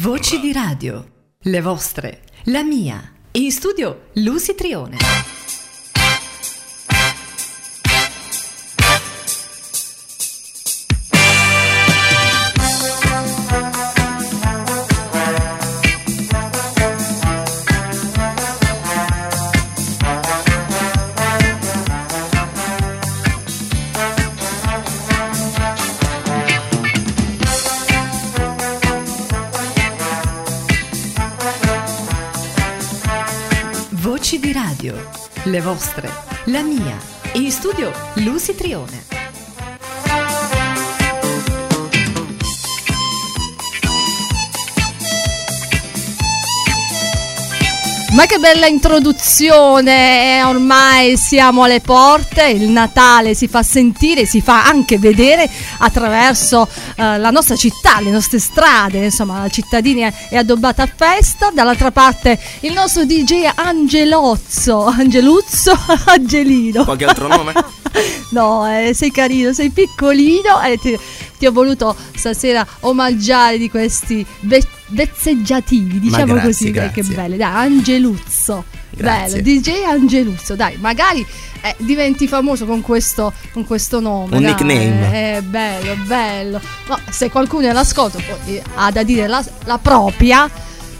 Voci di radio, le vostre, la mia. In studio Lucy Trione. Le vostre, la mia. In studio Lucy Trione. Ma che bella introduzione! eh, Ormai siamo alle porte, il Natale si fa sentire, si fa anche vedere attraverso eh, la nostra città, le nostre strade, insomma, la cittadina è- addobbata a festa. Dall'altra parte il nostro DJ Angelozzo, Angeluzzo, Angelino. Qualche altro nome? No, eh, sei carino, sei piccolino e ti, ti ho voluto stasera omaggiare di questi ve- vezzeggiativi, diciamo grazie, così, dai, che grazie. belli. Dai, Angeluzzo. Grazie. Bello, DJ Angeluzzo, dai, magari eh, diventi famoso con questo, con questo nome. Un dai. nickname. Eh, bello, bello. Ma se qualcuno è all'ascolto poi ha da dire la, la propria,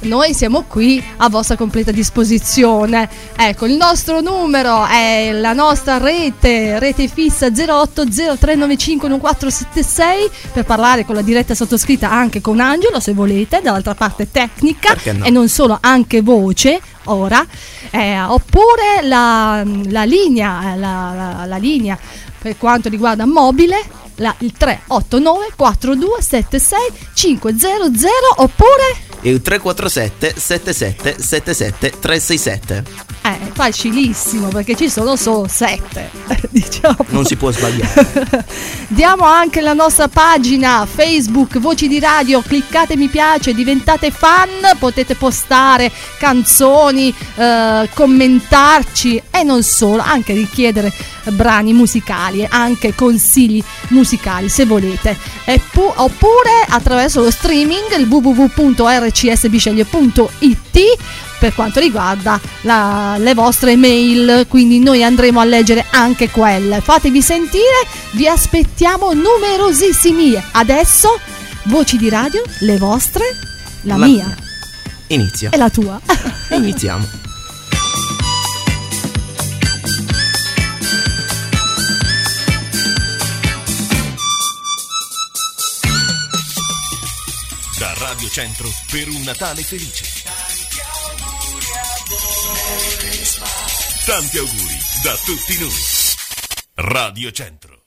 noi siamo qui a vostra completa disposizione. Ecco, il nostro numero è la nostra rete, rete fissa 0803951476 per parlare con la diretta sottoscritta anche con Angelo se volete, dall'altra parte tecnica no? e non solo, anche voce ora, Eh, oppure la, la linea, la- la linea per quanto riguarda mobile. La- il 389 4276 500 oppure Il 347 77 77 367. Eh, è facilissimo perché ci sono solo sette, diciamo. Non si può sbagliare. Diamo anche la nostra pagina Facebook Voci di Radio, cliccate mi piace, diventate fan, potete postare canzoni, eh, commentarci e non solo, anche richiedere brani musicali e anche consigli musicali se volete. Pu- oppure attraverso lo streaming il www.rcsbisceglie.it per quanto riguarda la- le vostre mail, quindi noi andremo a leggere anche quelle. Fatevi sentire, vi aspettiamo numerosissimi. Adesso, voci di radio, le vostre, la, La mia. Inizia. e la tua. Iniziamo. Centro per un Natale felice. Tanti auguri da tutti noi. Radio Centro.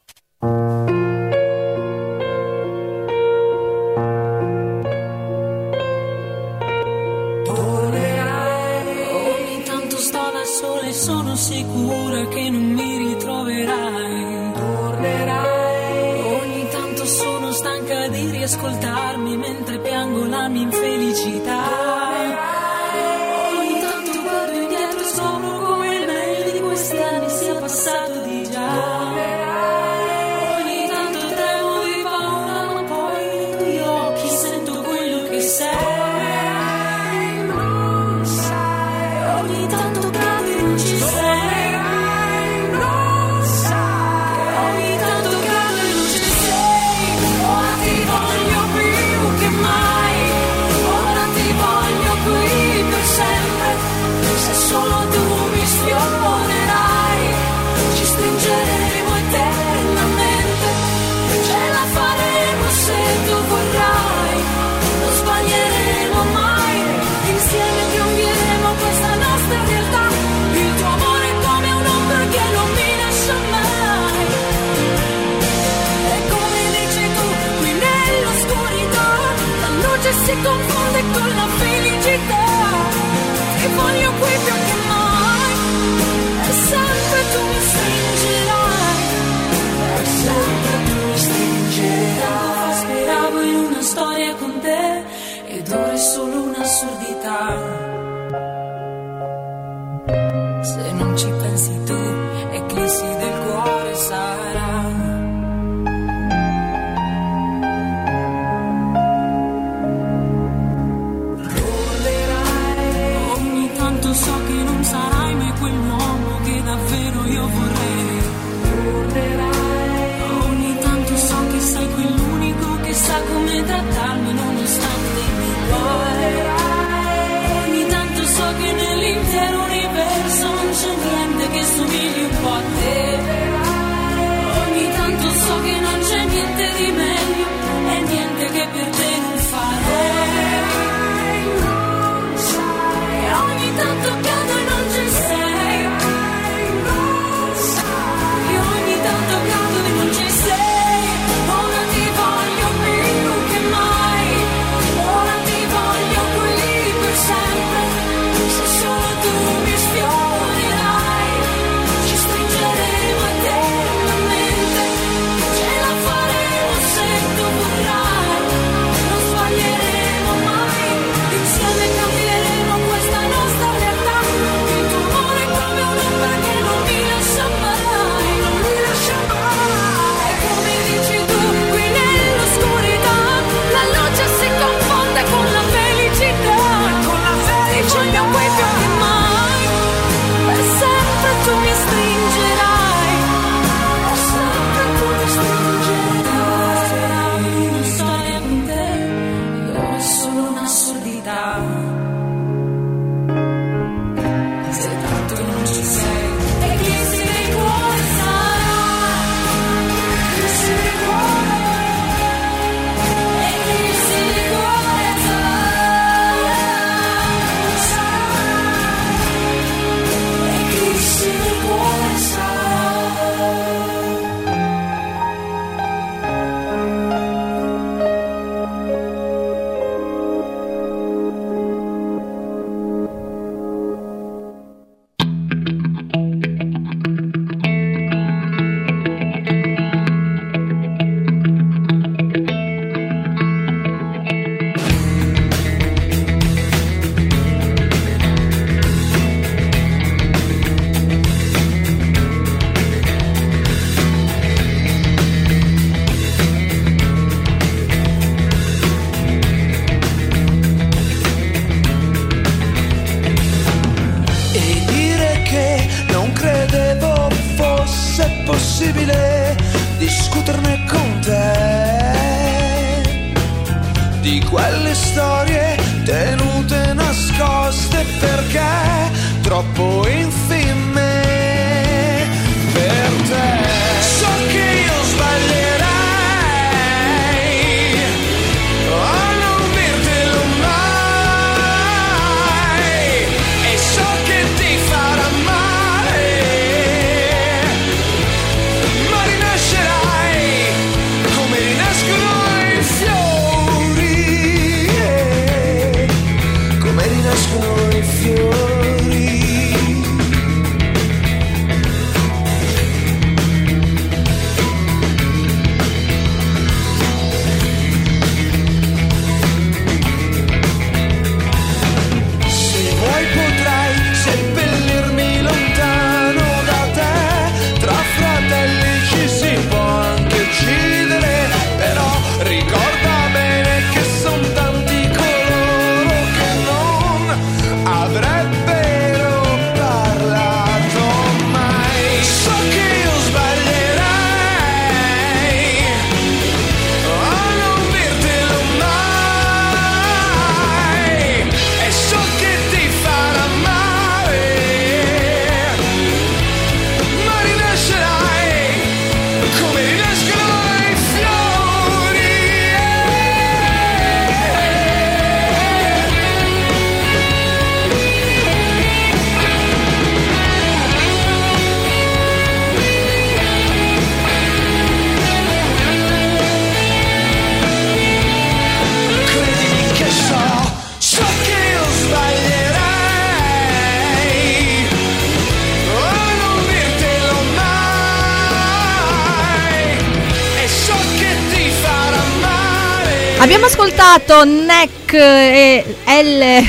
Abbiamo ascoltato Neck e L,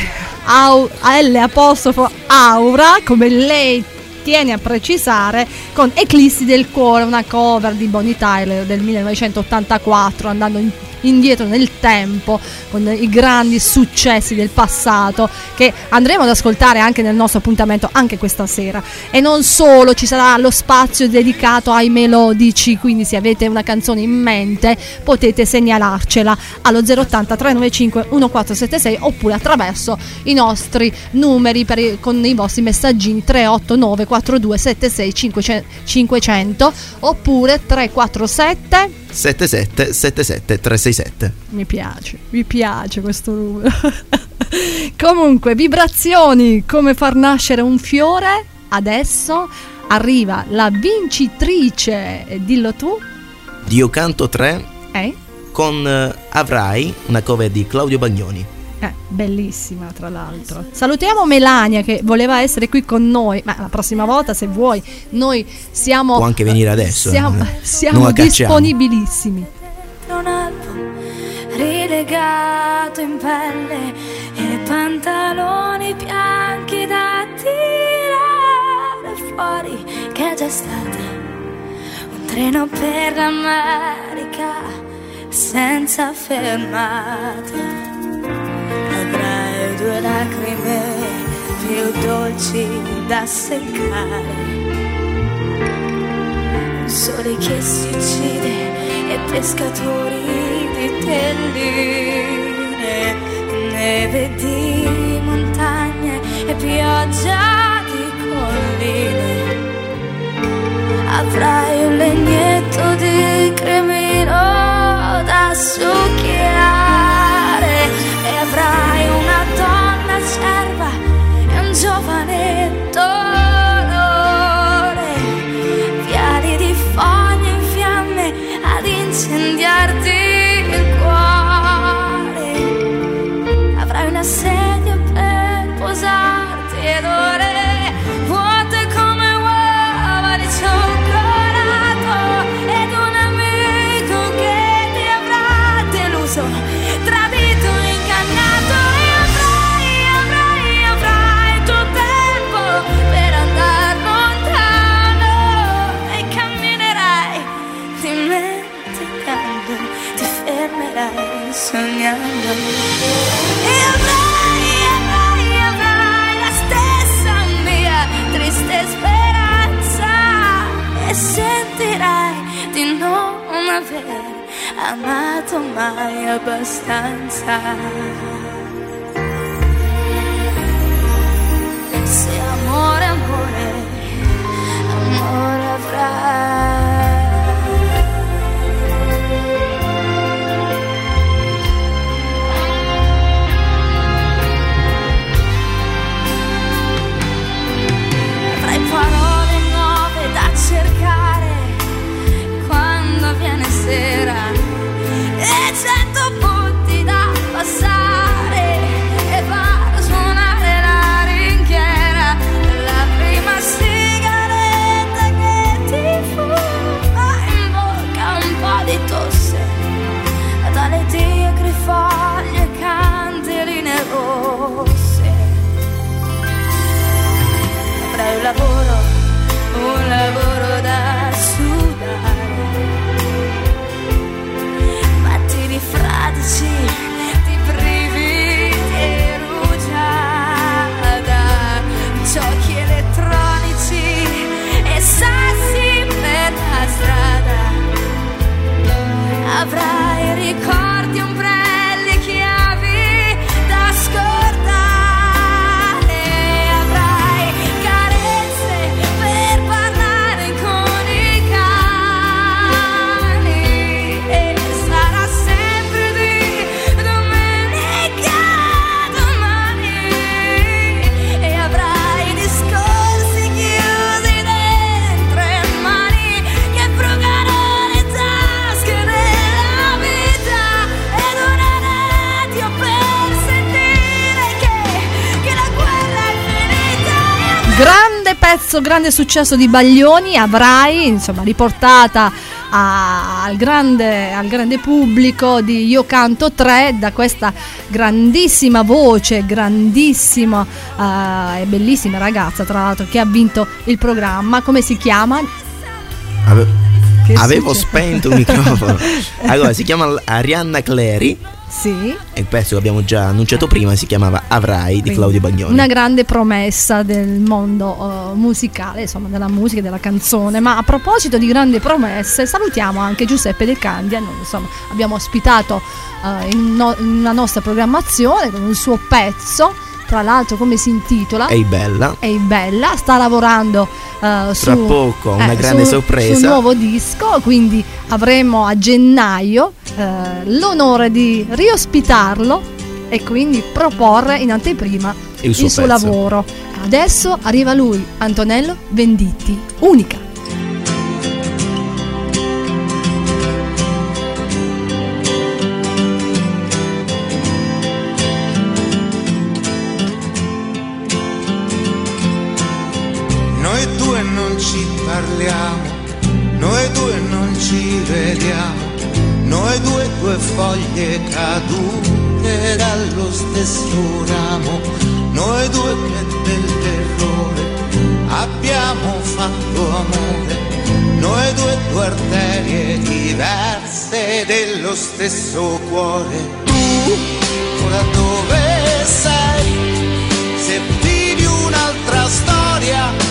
au, L apostrofo Aura, come lei tiene a precisare, con Eclissi del cuore, una cover di Bonnie Tyler del 1984, andando in indietro nel tempo con i grandi successi del passato che andremo ad ascoltare anche nel nostro appuntamento anche questa sera. E non solo, ci sarà lo spazio dedicato ai melodici, quindi se avete una canzone in mente potete segnalarcela allo 080 395 1476 oppure attraverso i nostri numeri i- con i vostri messaggini 389 4276 500 oppure 347 77 77 367. mi piace, mi piace questo numero. Comunque, vibrazioni, come far nascere un fiore. Adesso arriva la vincitrice, eh, dillo tu, Dio canto 3 eh? con eh, Avrai, una cover di Claudio Bagnoni. Eh, bellissima tra l'altro. Salutiamo Melania che voleva essere qui con noi, ma la prossima volta se vuoi, noi siamo... Può anche venire adesso, Siamo, eh. siamo disponibilissimi. Rilegato in pelle e pantaloni bianchi da tirare fuori che è già stata un treno per l'America senza fermate. Avrai due lacrime più dolci da seccare. Un sole che si uccide e pescatori di telline, neve di montagne e pioggia di colline. Avrai un legnetto di cremino da succhiare amato mai abbastanza. Se amore, amore, amore avrai. E Avrai pezzo, grande successo di Baglioni, avrai insomma riportata a- al, grande, al grande pubblico di Io Canto 3 da questa grandissima voce, grandissima eh, e bellissima ragazza tra l'altro che ha vinto il programma, come si chiama? Ave- Avevo succede? spento il microfono. Allora, si chiama Arianna Cleri. Sì. E il pezzo che abbiamo già annunciato prima si chiamava Avrai di Claudio Bagnoni. Una grande promessa del mondo eh, musicale, insomma, della musica e della canzone. Ma a proposito di grandi promesse, salutiamo anche Giuseppe De Candia. Noi, insomma, abbiamo ospitato eh, in, no- in una nostra programmazione con il suo pezzo. Tra l'altro, come si intitola? Ehi bella. Ehi bella, sta lavorando eh, su, Tra poco, una grande su- sorpresa. su un nuovo disco, quindi avremo a gennaio eh, l'onore di riospitarlo e quindi proporre in anteprima Il suo pezzo. lavoro. Adesso arriva lui, Antonello Venditti, unica. Foglie cadute dallo stesso ramo, noi due che dell'errore abbiamo fatto amore, noi due due arterie diverse dello stesso cuore. Tu ora dove sei? Se vivi un'altra storia,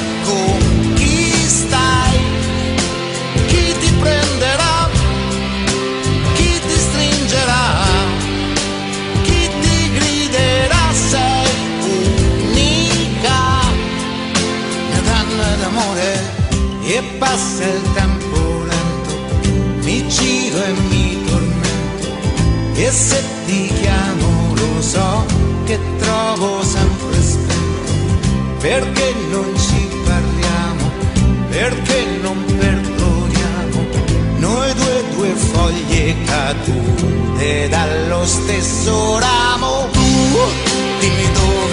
E passa il tempo lento, mi giro e mi tormento. E se ti chiamo lo so che trovo sempre spento, perché non ci parliamo, perché non perdoniamo, noi due due foglie cadute dallo stesso ramo. Tu dimmi dove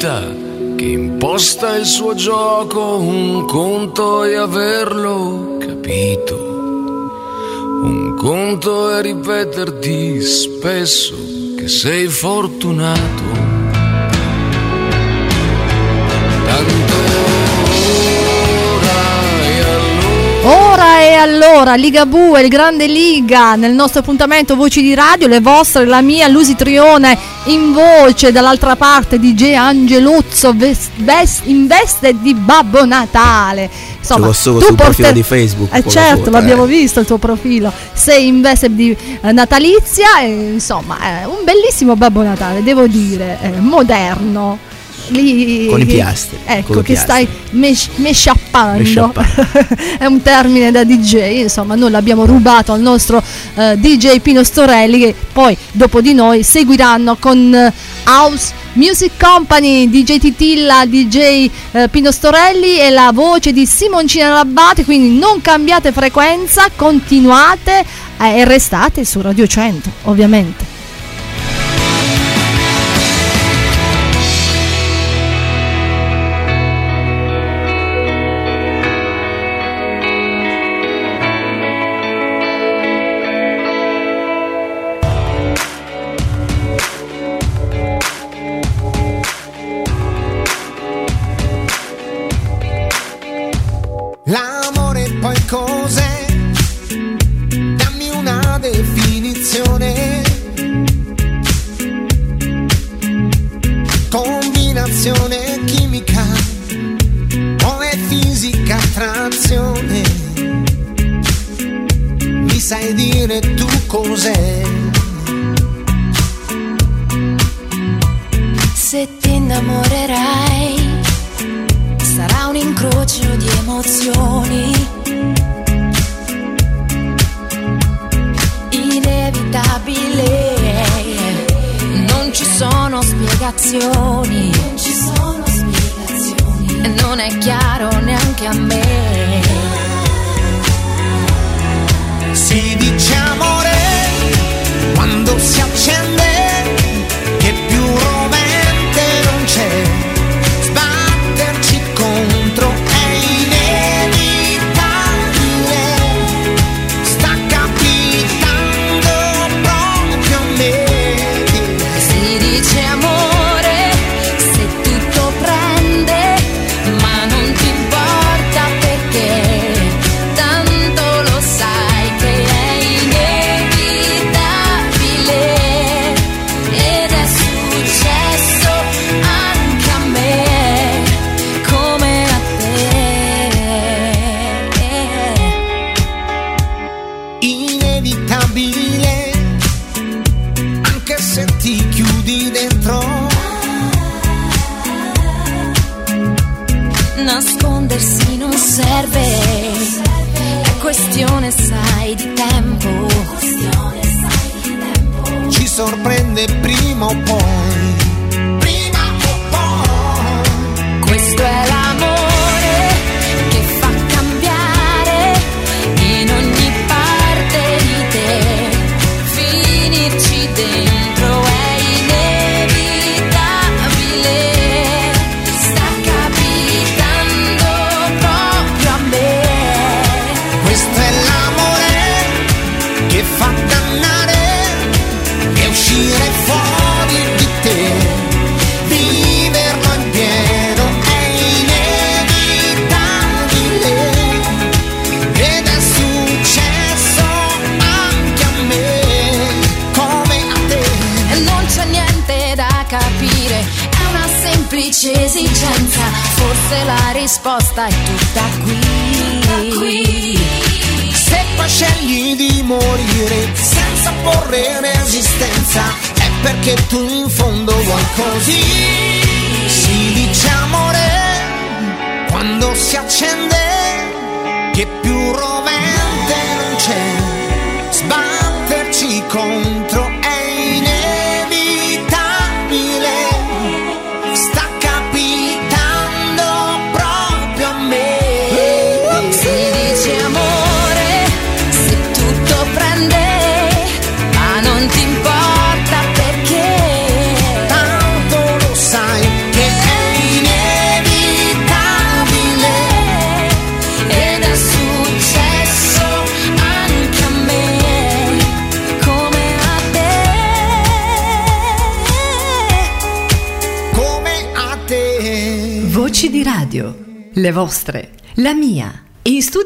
vita che imposta il suo gioco, un conto è averlo capito. Un conto è ripeterti spesso che sei fortunato. Ora e allora. Ora e allora, Ligabue, il grande Liga, nel nostro appuntamento Voci di Radio, le vostre, la mia, Lusi Trione in voce, dall'altra parte DJ Angeluzzo ves- ves- in veste di Babbo Natale. Insomma, questo tu sul profilo porter- di Facebook, Eh certo, foto, l'abbiamo eh. visto il tuo profilo. Sei in veste di eh, natalizia, e, insomma, è un bellissimo Babbo Natale, devo dire, eh, moderno. Lì- Con i piastri, Ecco, che piastri. stai mes- mesciappando. È un termine da DJ, insomma, noi l'abbiamo rubato al nostro eh, DJ Pino Storelli che poi dopo di noi seguiranno con eh, House Music Company, DJ Titilla, DJ eh, Pino Storelli e la voce di Simoncina Labbate, quindi non cambiate frequenza, continuate eh, e restate su Radio 100, ovviamente.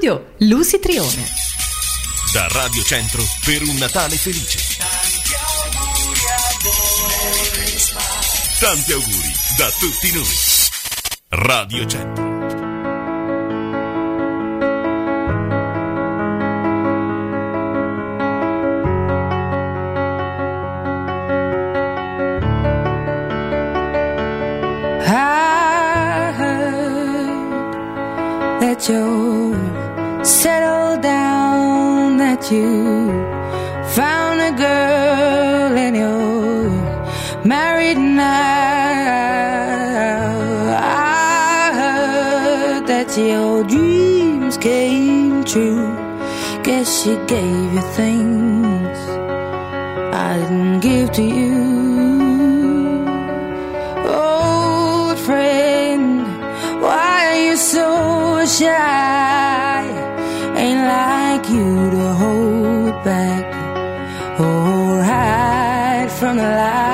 Studio Lucy Trione. Da Radio Centro per un Natale felice. Tanti auguri da tutti noi. Radio Centro. Your dreams came true. Guess she gave you things I didn't give to you. Old friend, why are you so shy? Ain't like you to hold back or hide from the light.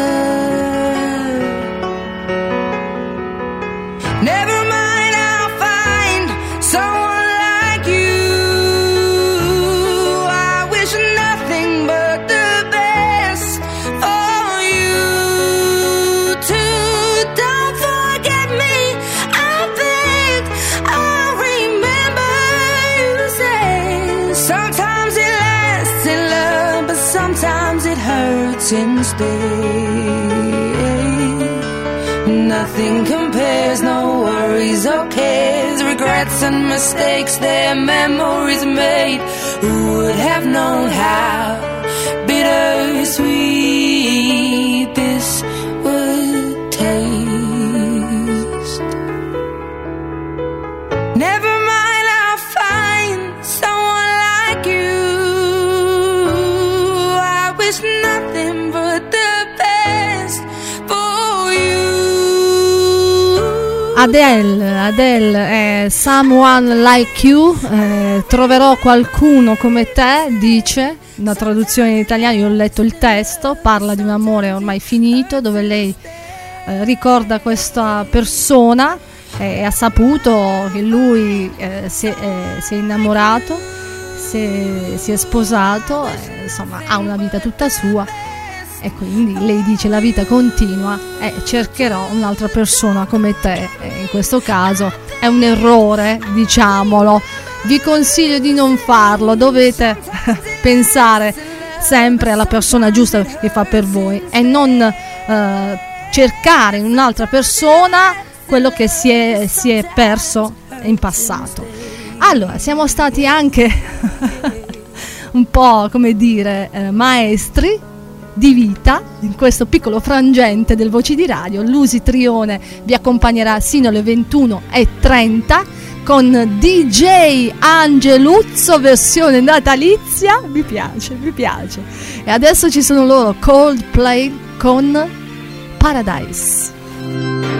Mistakes, their memories made. Who would have known how Adele, Adele è Someone Like You, eh, troverò qualcuno come te, dice, una traduzione in italiano, io ho letto il testo, parla di un amore ormai finito dove lei eh, ricorda questa persona eh, e ha saputo che lui eh, si, è, eh, si è innamorato, si è, si è sposato, eh, insomma ha una vita tutta sua e quindi lei dice la vita continua e cercherò un'altra persona come te. E in questo caso è un errore diciamolo. Vi consiglio di non farlo dovete pensare sempre alla persona giusta che fa per voi e non eh, cercare in un'altra persona quello che si è, si è perso in passato. Allora siamo stati anche un po' come dire eh, maestri di vita in questo piccolo frangente del Voci di Radio. Lusi Trione vi accompagnerà sino alle 21.30 con DJ Angeluzzo versione natalizia. Mi piace, mi piace. E adesso ci sono loro Coldplay con Paradise.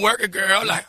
working, girl. Like,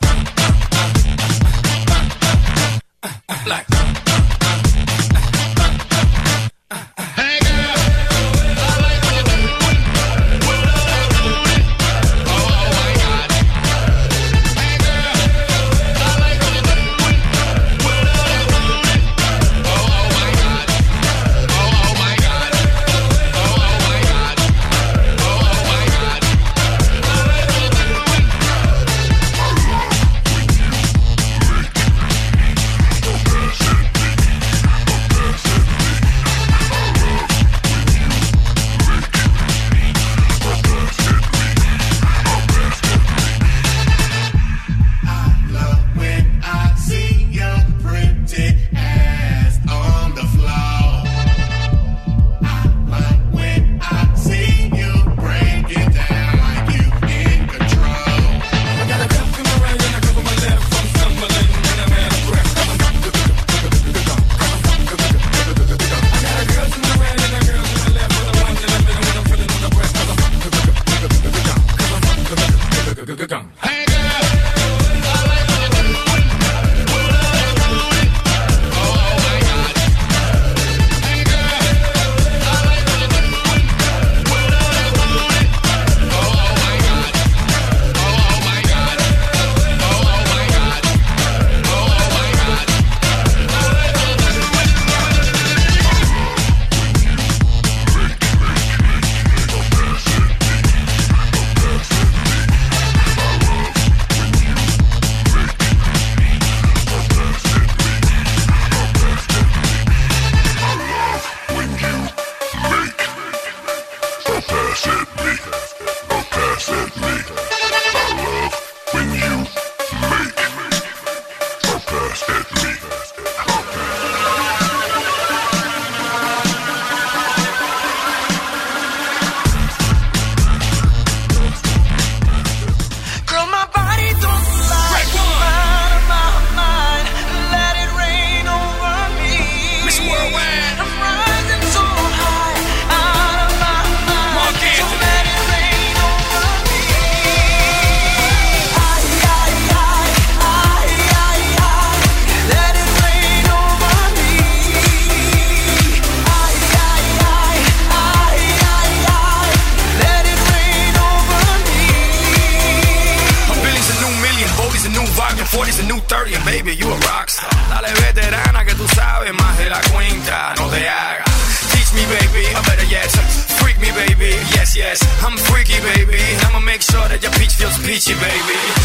ass. I'm freaky, baby. I'ma make sure that your peach feels peachy, baby.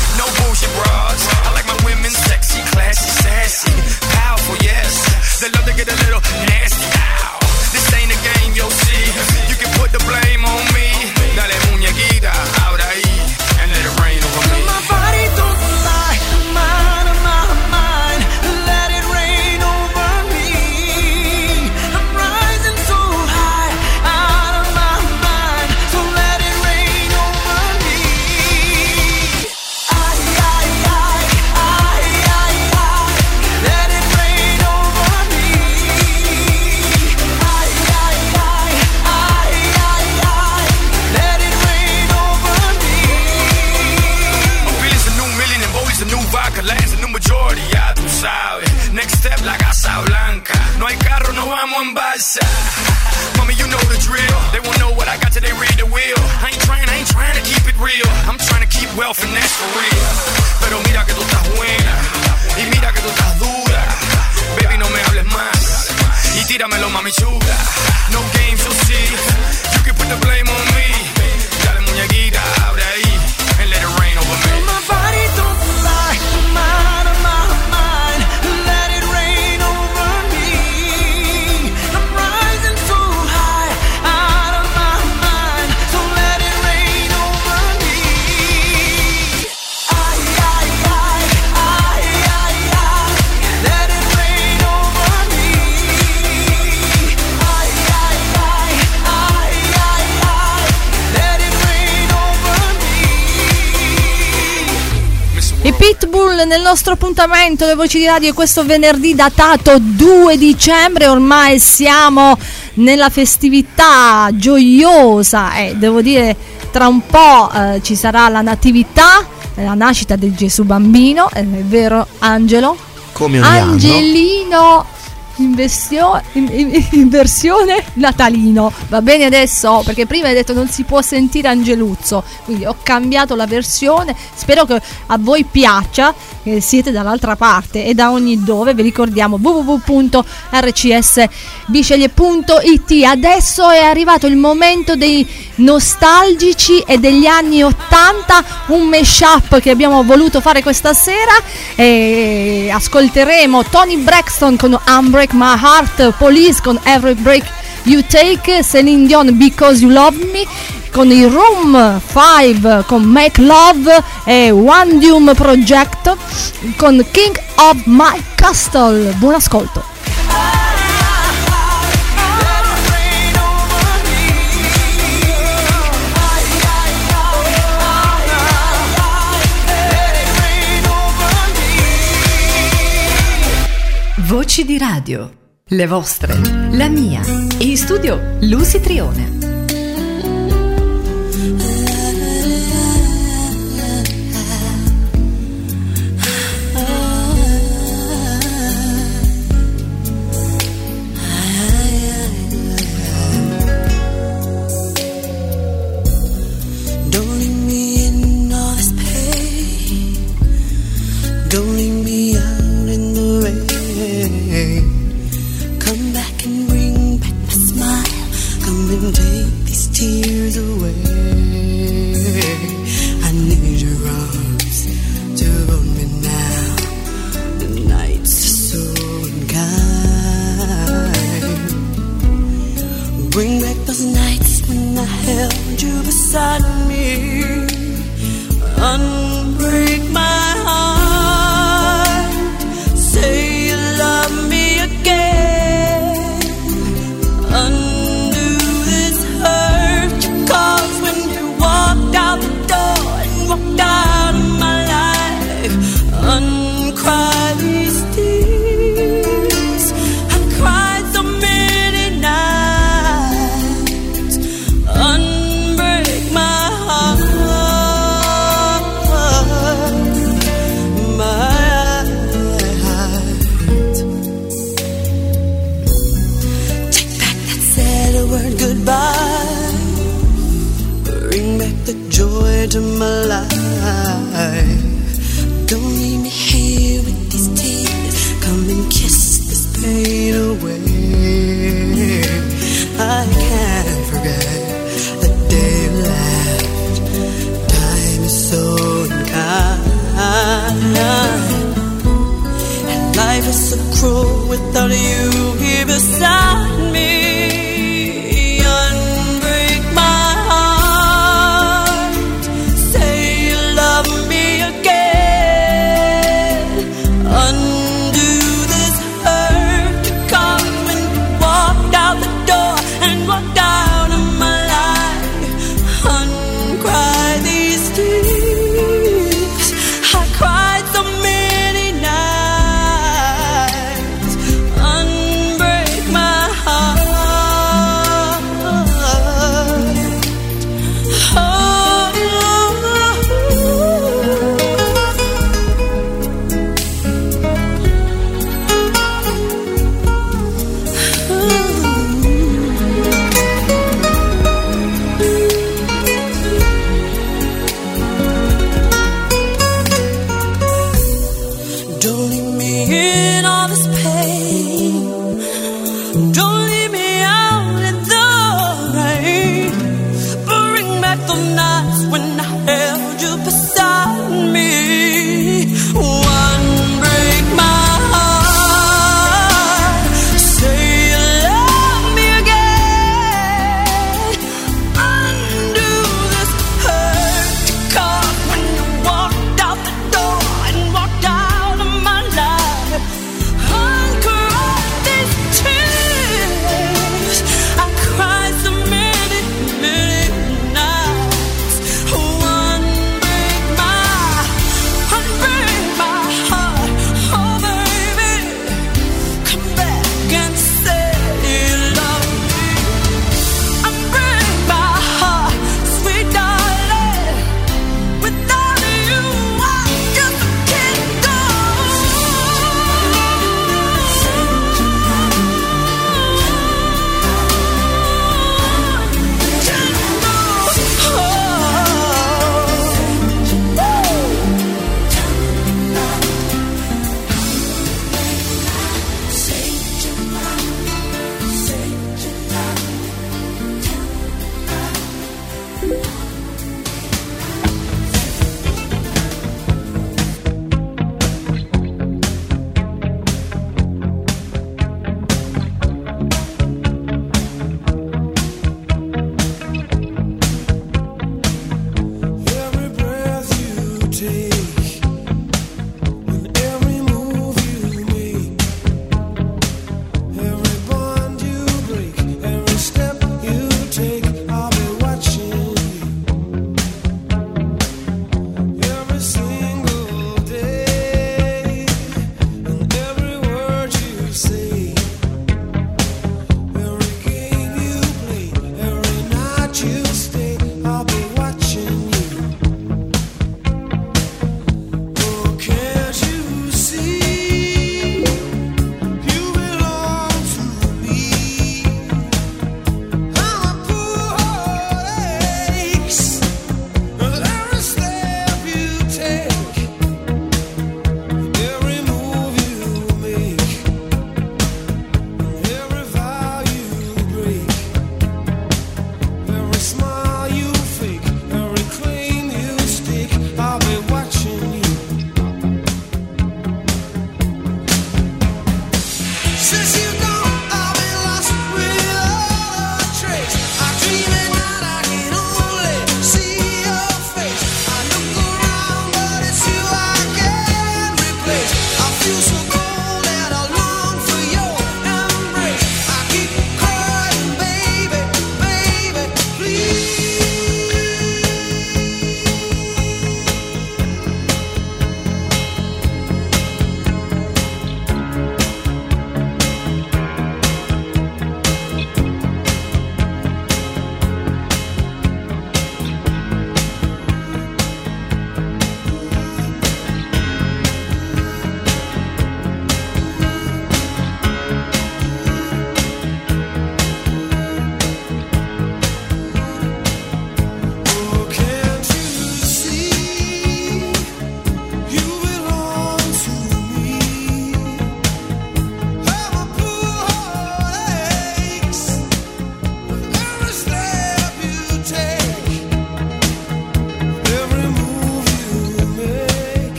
Nostro appuntamento Le Voci di Radio questo venerdì datato 2 dicembre, ormai siamo nella festività gioiosa e devo dire tra un po' eh, ci sarà la natività, eh, la nascita del Gesù bambino, eh, è vero Angelo? Come ogni anno. Angelino in, vestio- in- versione natalino. Va bene adesso? Perché prima hai detto non si può sentire Angeluzzo. Quindi ho cambiato la versione. Spero che a voi piaccia. Che siete dall'altra parte e da ogni dove. Vi ricordiamo www.rcsbisceglie.it. Adesso è arrivato il momento dei nostalgici e degli anni 80. Un mashup che abbiamo voluto fare questa sera. E ascolteremo Tony Braxton con Unbreak My Heart, Police con Every Break You Take, Celine Dion Because You Love Me, con i Room 5 con Make Love e One Doom Project con King of My Castle. Buon ascolto. Voci di radio. Le vostre, la mia. In studio Lucy Trione.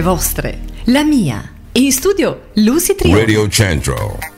le vostre, la mia. In studio Lucy Trio. Radio Central.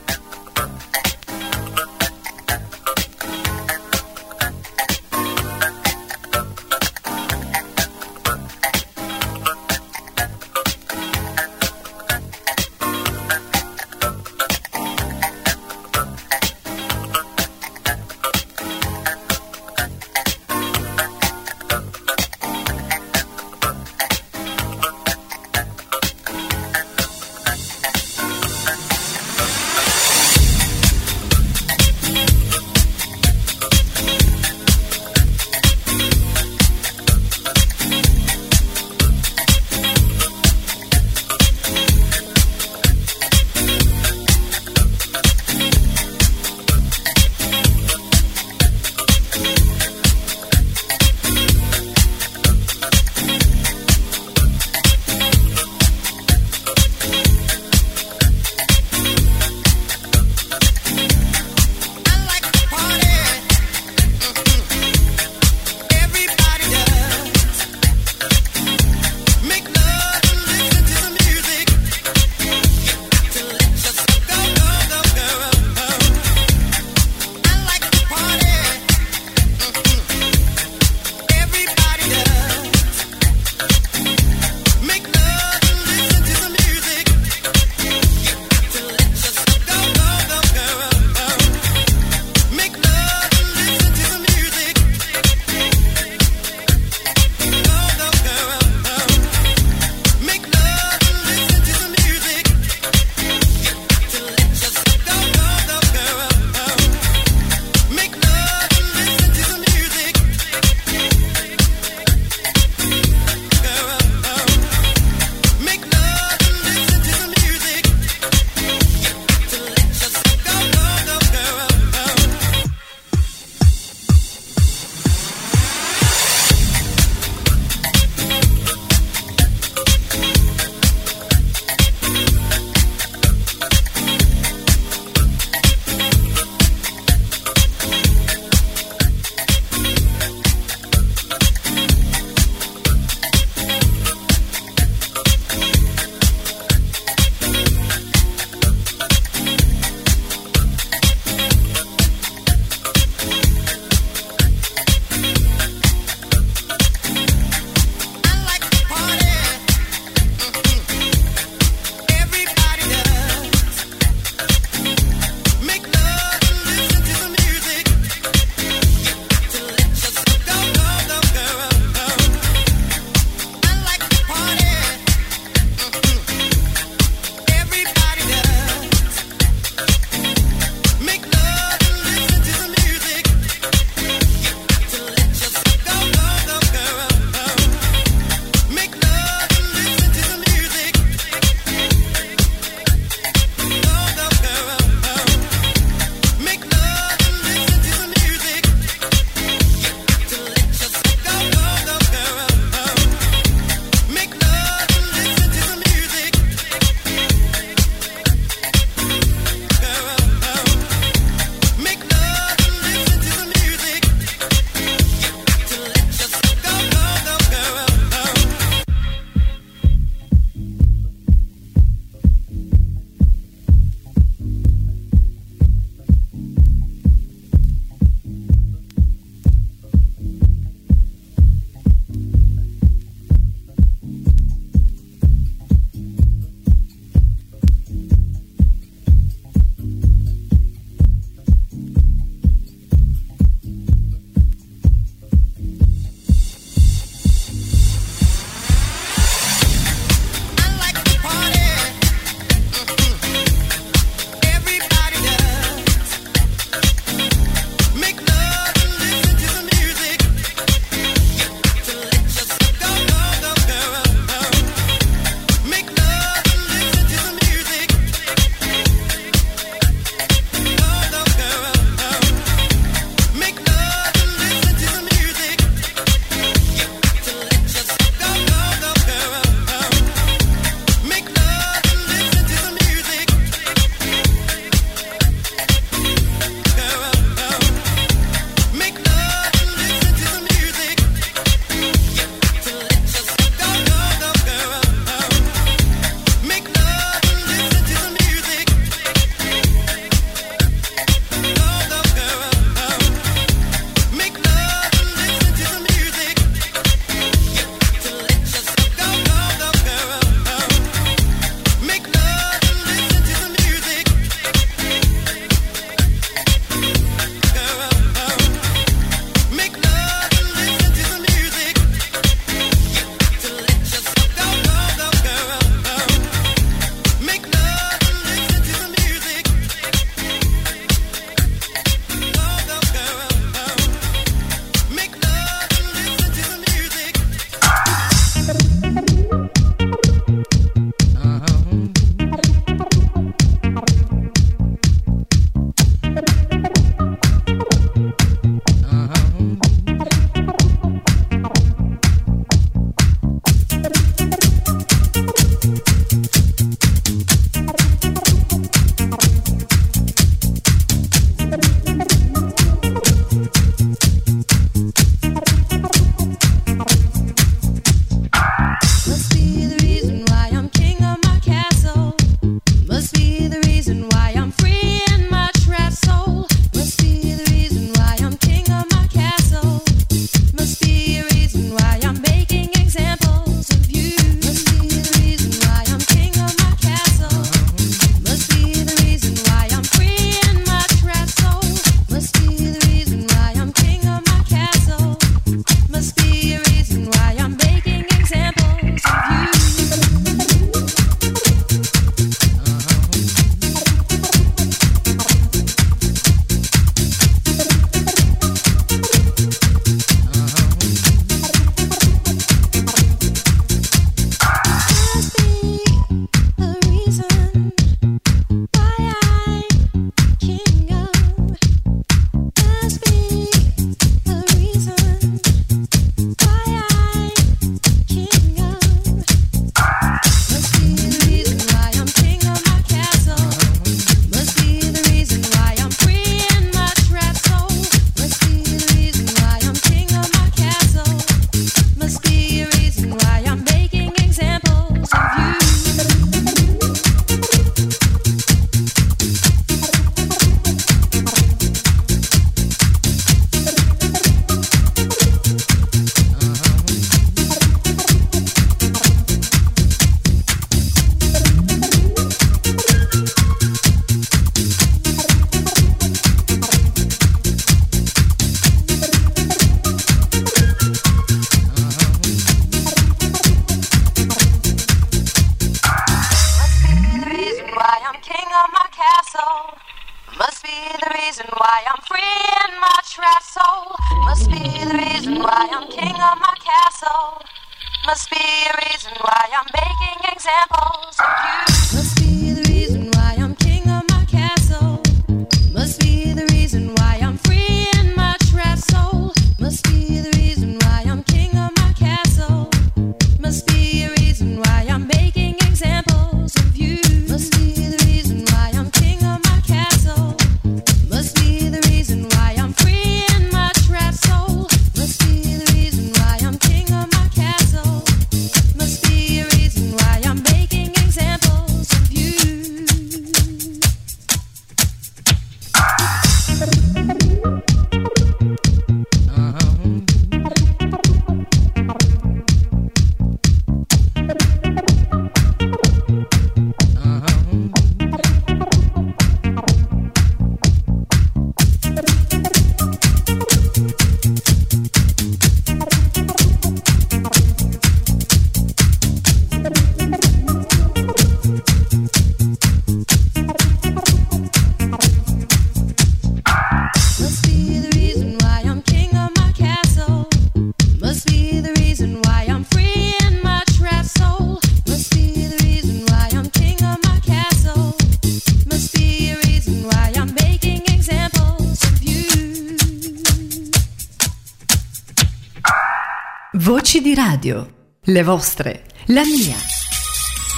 Le vostre. La mia.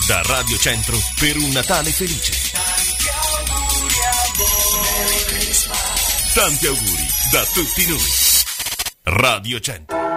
Da Radio Centro per un Natale felice. Tanti auguri da tutti noi. Radio Centro.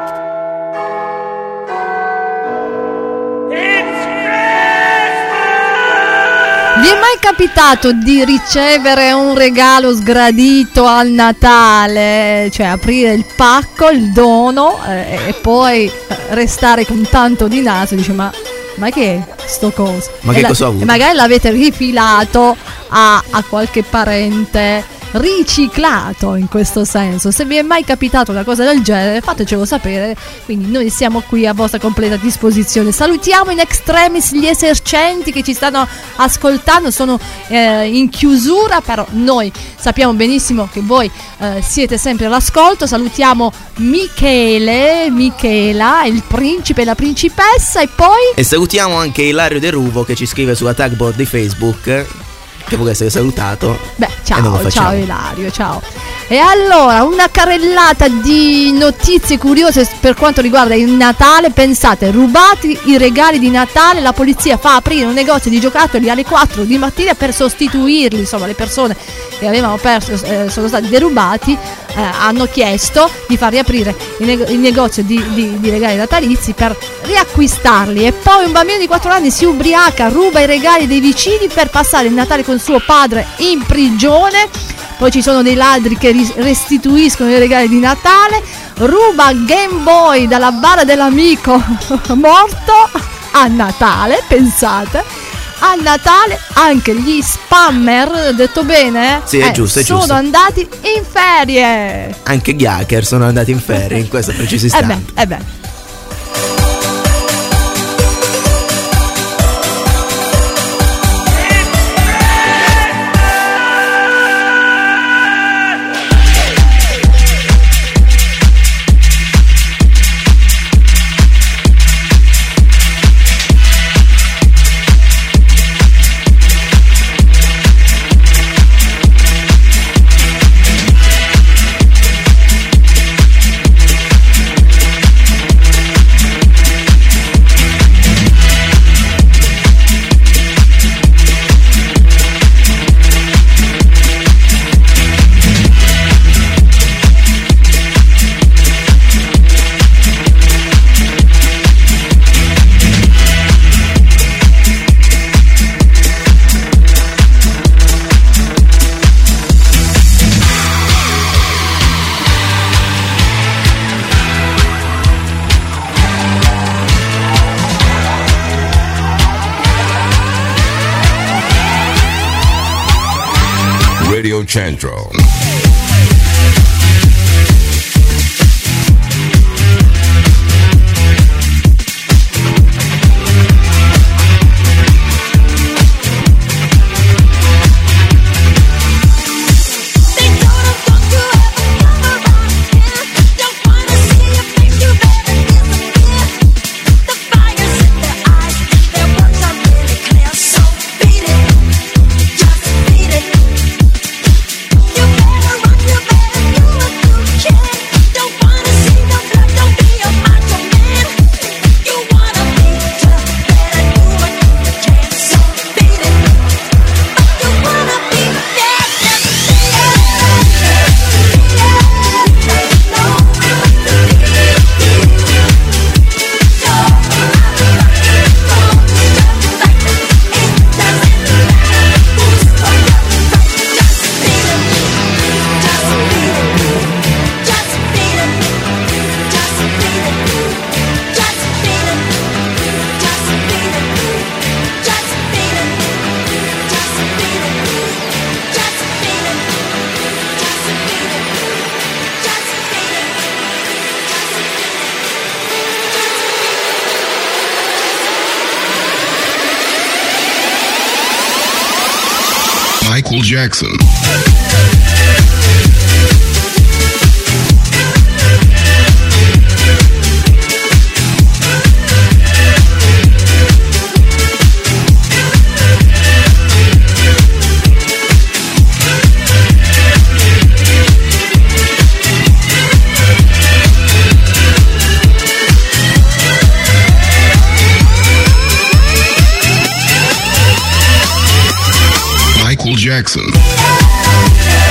Vi è mai capitato di ricevere un regalo sgradito al Natale? Cioè aprire il pacco, il dono eh, e poi restare con tanto di naso e dice ma, ma che è sto coso? Ma E che la- cosa avuto? Magari l'avete rifilato a, a qualche parente riciclato in questo senso. Se vi è mai capitato una cosa del genere, fatecelo sapere. Quindi noi siamo qui a vostra completa disposizione. Salutiamo in extremis gli esercenti che ci stanno ascoltando, sono eh, in chiusura, però noi sappiamo benissimo che voi eh, siete sempre all'ascolto. Salutiamo Michele, Michela, il principe e la principessa e poi E salutiamo anche Ilario De Ruvo che ci scrive sulla tagboard di Facebook. Che vuole essere salutato. Beh, ciao, ciao Ilario, ciao. E allora, una carrellata di notizie curiose per quanto riguarda il Natale. Pensate, rubati i regali di Natale, la polizia fa aprire un negozio di giocattoli alle 4 di mattina per sostituirli. Insomma, le persone che avevano perso, eh, sono stati derubati, eh, hanno chiesto di far riaprire il, nego- il negozio di, di- di regali natalizi per riacquistarli. E poi un bambino di 4 anni si ubriaca, ruba i regali dei vicini per passare il Natale con suo padre in prigione. Poi ci sono dei ladri che restituiscono i regali di Natale. Ruba Game Boy dalla bara dell'amico morto a Natale, pensate. A Natale anche gli spammer, detto bene? Sì, è giusto, è sono giusto. andati in ferie. Anche gli hacker sono andati in ferie in questo preciso Eh istante. beh, eh beh. Yeah.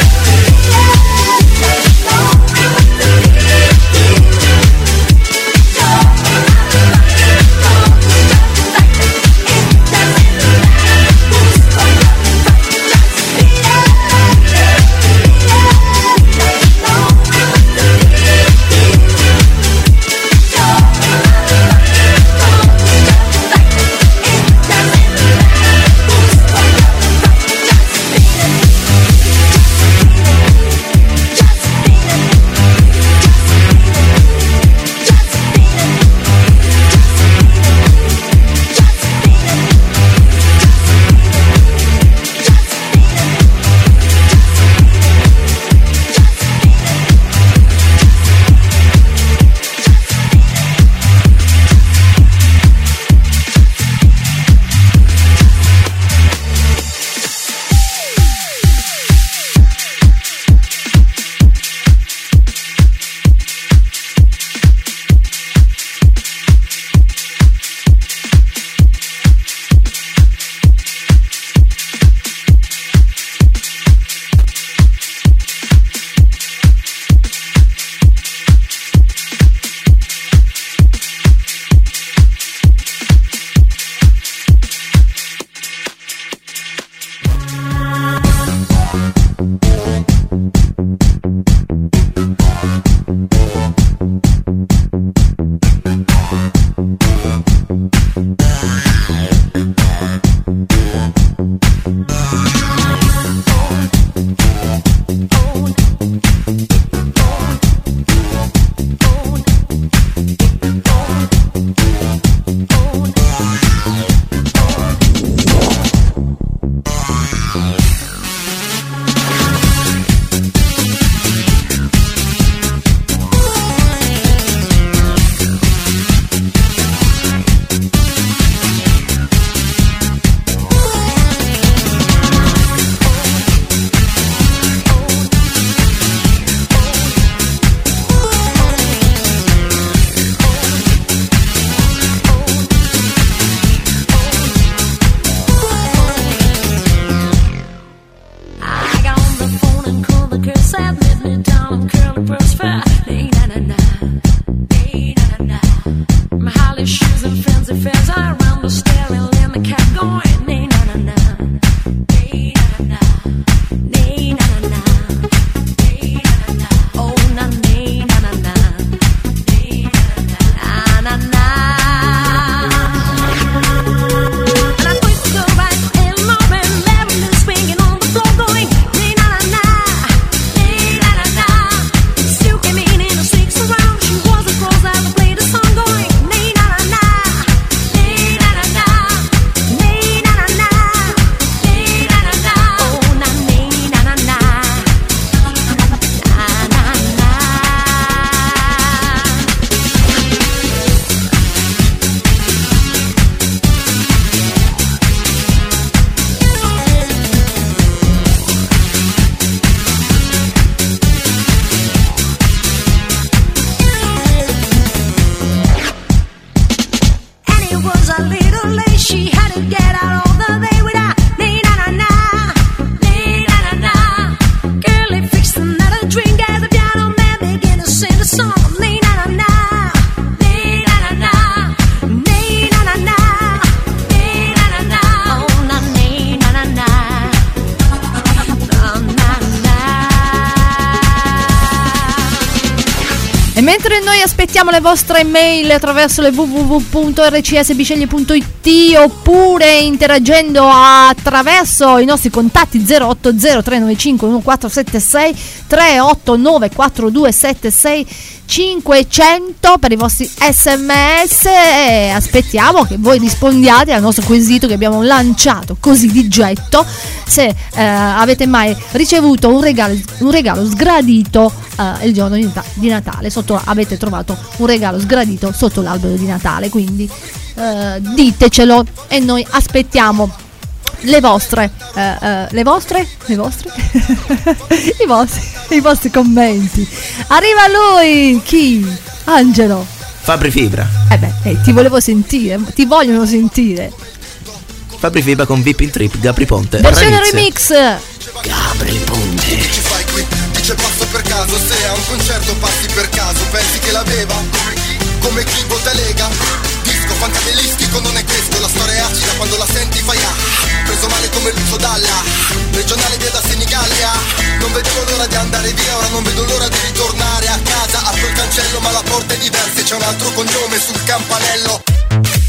Aspettiamo le vostre mail attraverso le www.rcsbiceglie.it oppure interagendo attraverso i nostri contatti 080 3899 476 389 4276 500 per i vostri sms e aspettiamo che voi rispondiate al nostro quesito che abbiamo lanciato così di getto. Se eh, avete mai ricevuto un regalo, un regalo sgradito eh, il giorno di, Nata- di Natale sotto, avete trovato un regalo sgradito sotto l'albero di Natale quindi eh, ditecelo e noi aspettiamo le vostre eh, eh, le vostre le vostre i vostri i vostri commenti arriva lui chi Angelo Fabri Fibra. eh beh eh, ti volevo sentire ti vogliono sentire Fabri Fibra con VIP Trip, Gapri Ponte. versione remix. Gapri Ponte. Ci fai qui, dice passo per caso Se a un concerto passi per caso Pensi che l'aveva? Come chi? Come chi vota Lega? Disco fancadelistico non è questo La storia è acida quando la senti fai ah Preso male come Lucio Dalla Regionale via da Senigallia. Non vedevo l'ora di andare via Ora non vedo l'ora di ritornare a casa. Apro il cancello ma la porta è diversa e C'è un altro cognome sul campanello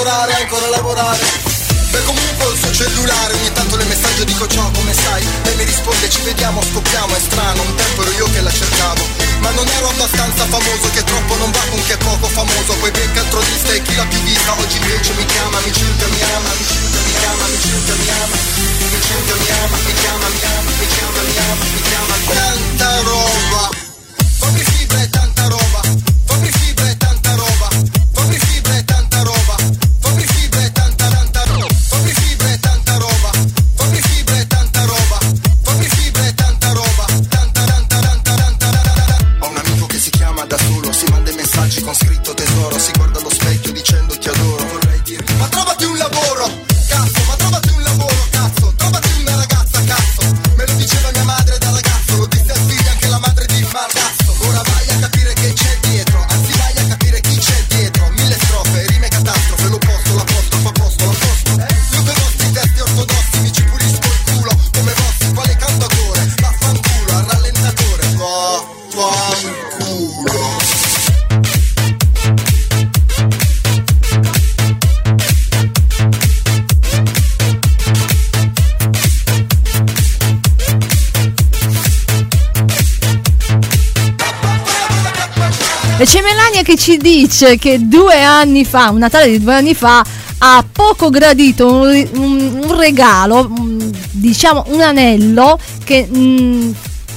lavorare, ancora lavorare. Beh comunque ho il cellulare, ogni tanto le messaggio dico ciao come stai? Lei mi risponde ci vediamo, scoppiamo, è strano, un tempo ero io che la cercavo. Ma non ero abbastanza famoso, che troppo non va con chi è poco famoso. Poi becca altro lista e chi l'ha più vista. Oggi invece mi chiama, mi cerca, mi ama, mi cerca, mi ama, mi cerca, mi ama Mi cerca, mi ama, mi chiama, mi ama, mi chiama, mi ama, mi chiama. Tanta roba! Fabri Fibra è dice che due anni fa, un Natale di due anni fa, ha poco gradito un, un- un regalo, un- diciamo un anello che mm,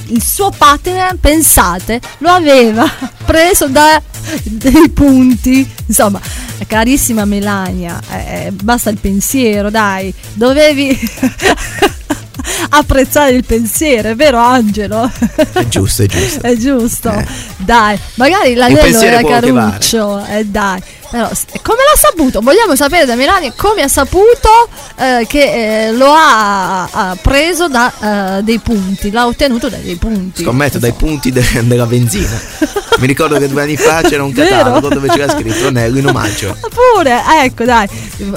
il suo partner, pensate, lo aveva preso da dei punti. Insomma, carissima Melania, eh, basta il pensiero, dai, dovevi apprezzare il pensiero, è vero Angelo? È giusto, è giusto. È giusto, dai, magari l'anello era caruccio, eh, dai. Però, come l'ha saputo? Vogliamo sapere da Melania come ha saputo eh, che eh, lo ha, ha preso da eh, dei punti, l'ha ottenuto da dei punti. Scommetto dai punti de- della benzina. Mi ricordo che due anni fa c'era un catalogo dove c'era scritto anello in omaggio. Pure, ecco dai,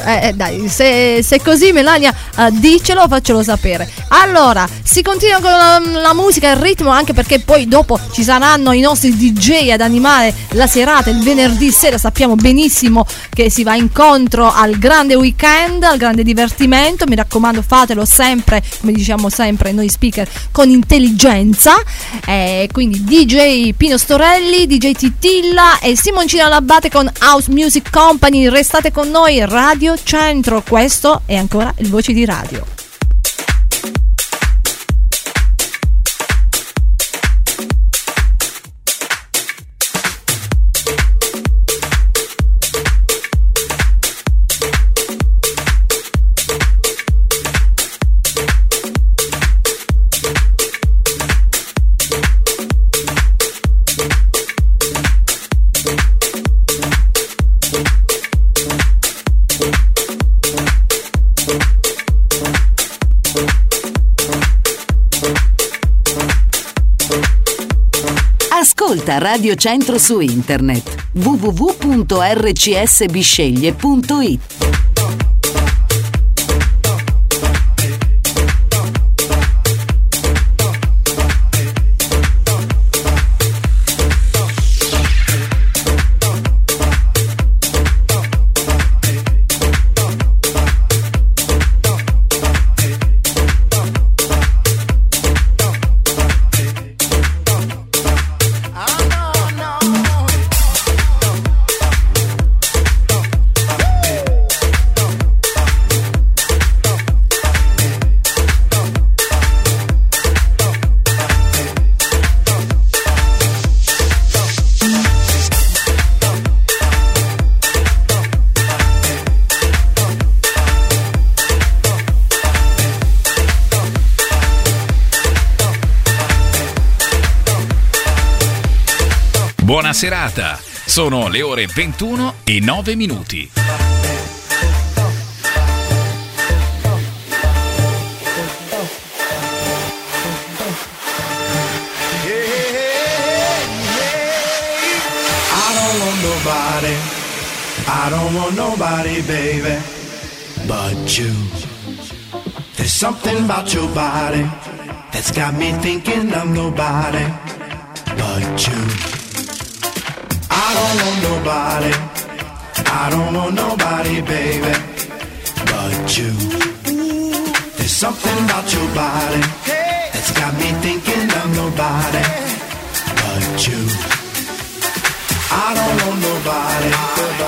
Eh, eh, dai se, se è così Melania eh, dicelo, faccelo sapere. Allora, si continua con la, la musica, il ritmo, anche perché poi dopo ci saranno i nostri DJ ad animare la serata, il venerdì sera sappiamo benissimo che si va incontro al grande weekend, al grande divertimento, mi raccomando fatelo sempre, come diciamo sempre noi speaker, con intelligenza. Eh, quindi DJ Pino Storelli, DJ Titilla e Simoncina Labbate con House Music Company. Restate con noi, Radio Centro. Questo è ancora il Voci di Radio. Ascolta Radio Centro su internet www.rcsbisceglie.it Sono le ore 21 e 9 minuti. I don't want nobody. Baby, but you. There's something about your body that's got me thinking of nobody but you. I don't want nobody. I don't want nobody, baby, but you. There's something about your body that's got me thinking of nobody but you. I don't want nobody,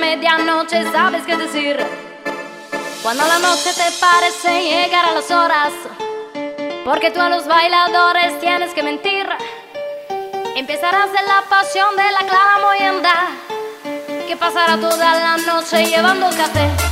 medianoche sabes qué decir. Cuando la noche te parece llegar a las horas, porque tú a los bailadores tienes que mentir. Empezarás en la pasión de la clara molienda, que pasará toda la noche llevando café.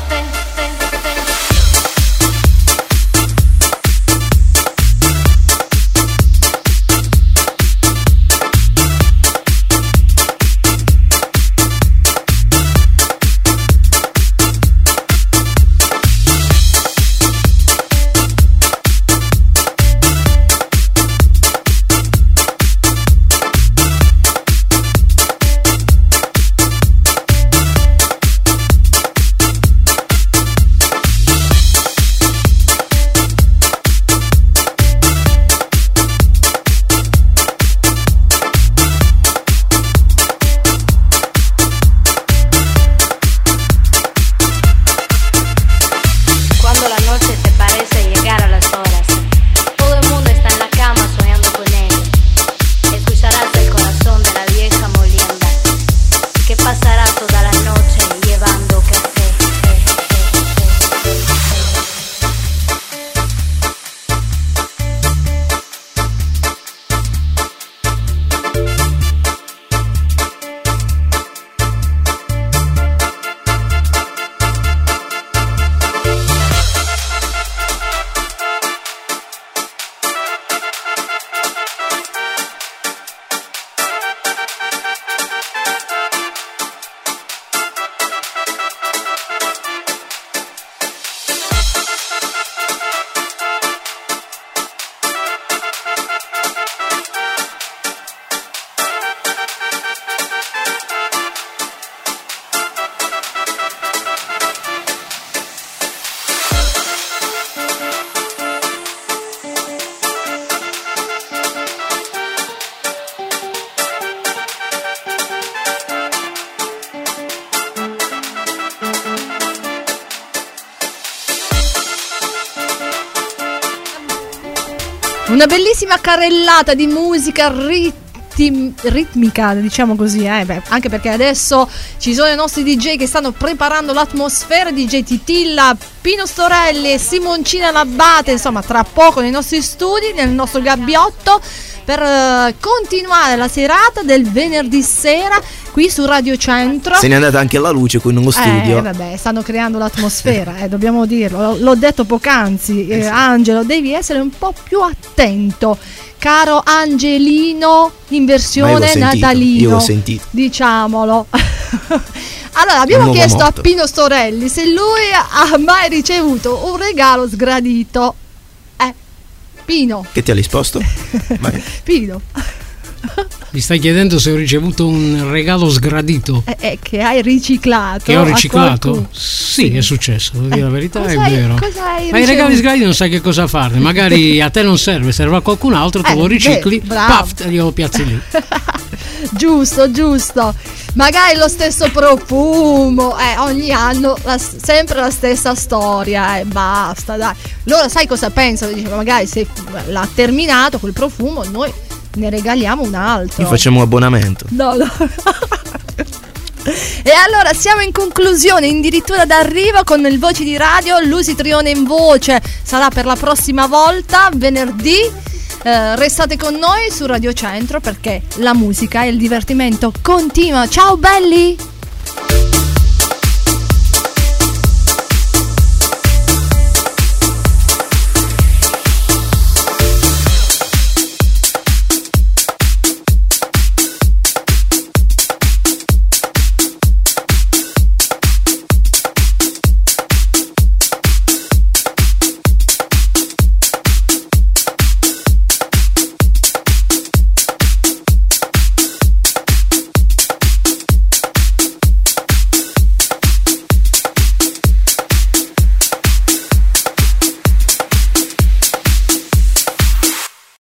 Bellissima carrellata di musica ritmi- ritmica, diciamo così, eh, beh, anche perché adesso ci sono i nostri DJ che stanno preparando l'atmosfera, DJ Titilla, Pino Storelli Simoncina Labbate, insomma tra poco nei nostri studi, nel nostro gabbiotto, per eh, continuare la serata del venerdì sera qui su Radio Centro. Se n'è andata anche la luce qui nello studio. Eh, vabbè, stanno creando l'atmosfera, eh, dobbiamo dirlo. L'ho detto poc'anzi, eh, Angelo, devi essere un po' più attento. Caro Angelino in io versione sentito, natalino. io l'ho sentito. Diciamolo. allora, abbiamo chiesto motto. a Pino Storelli se lui ha mai ricevuto un regalo sgradito. Eh, Pino, Che ti ha risposto? Pino, Mi stai chiedendo se ho ricevuto un regalo sgradito eh, eh, che hai riciclato. che ho riciclato? qualcuno. Sì, è successo, devo dire la verità, cosa è hai- vero. cosa hai Ma i regali sgraditi non sai che cosa farne, magari a te non serve, serve a qualcun altro, tu Eh, lo ricicli, beh, bravo. paf, te lo piazzi lì. giusto, giusto. Magari lo stesso profumo, eh, ogni anno la- sempre la stessa storia, e basta, dai. Loro sai cosa pensano? Dice, magari se l'ha terminato quel profumo, noi ne regaliamo un altro. Gli facciamo un abbonamento. No, no. E allora siamo in conclusione, addirittura d'arrivo con il Voci di Radio, Lucy Trione in voce, sarà per la prossima volta, venerdì. Eh, restate con noi su Radio Centro perché la musica e il divertimento continua. Ciao belli!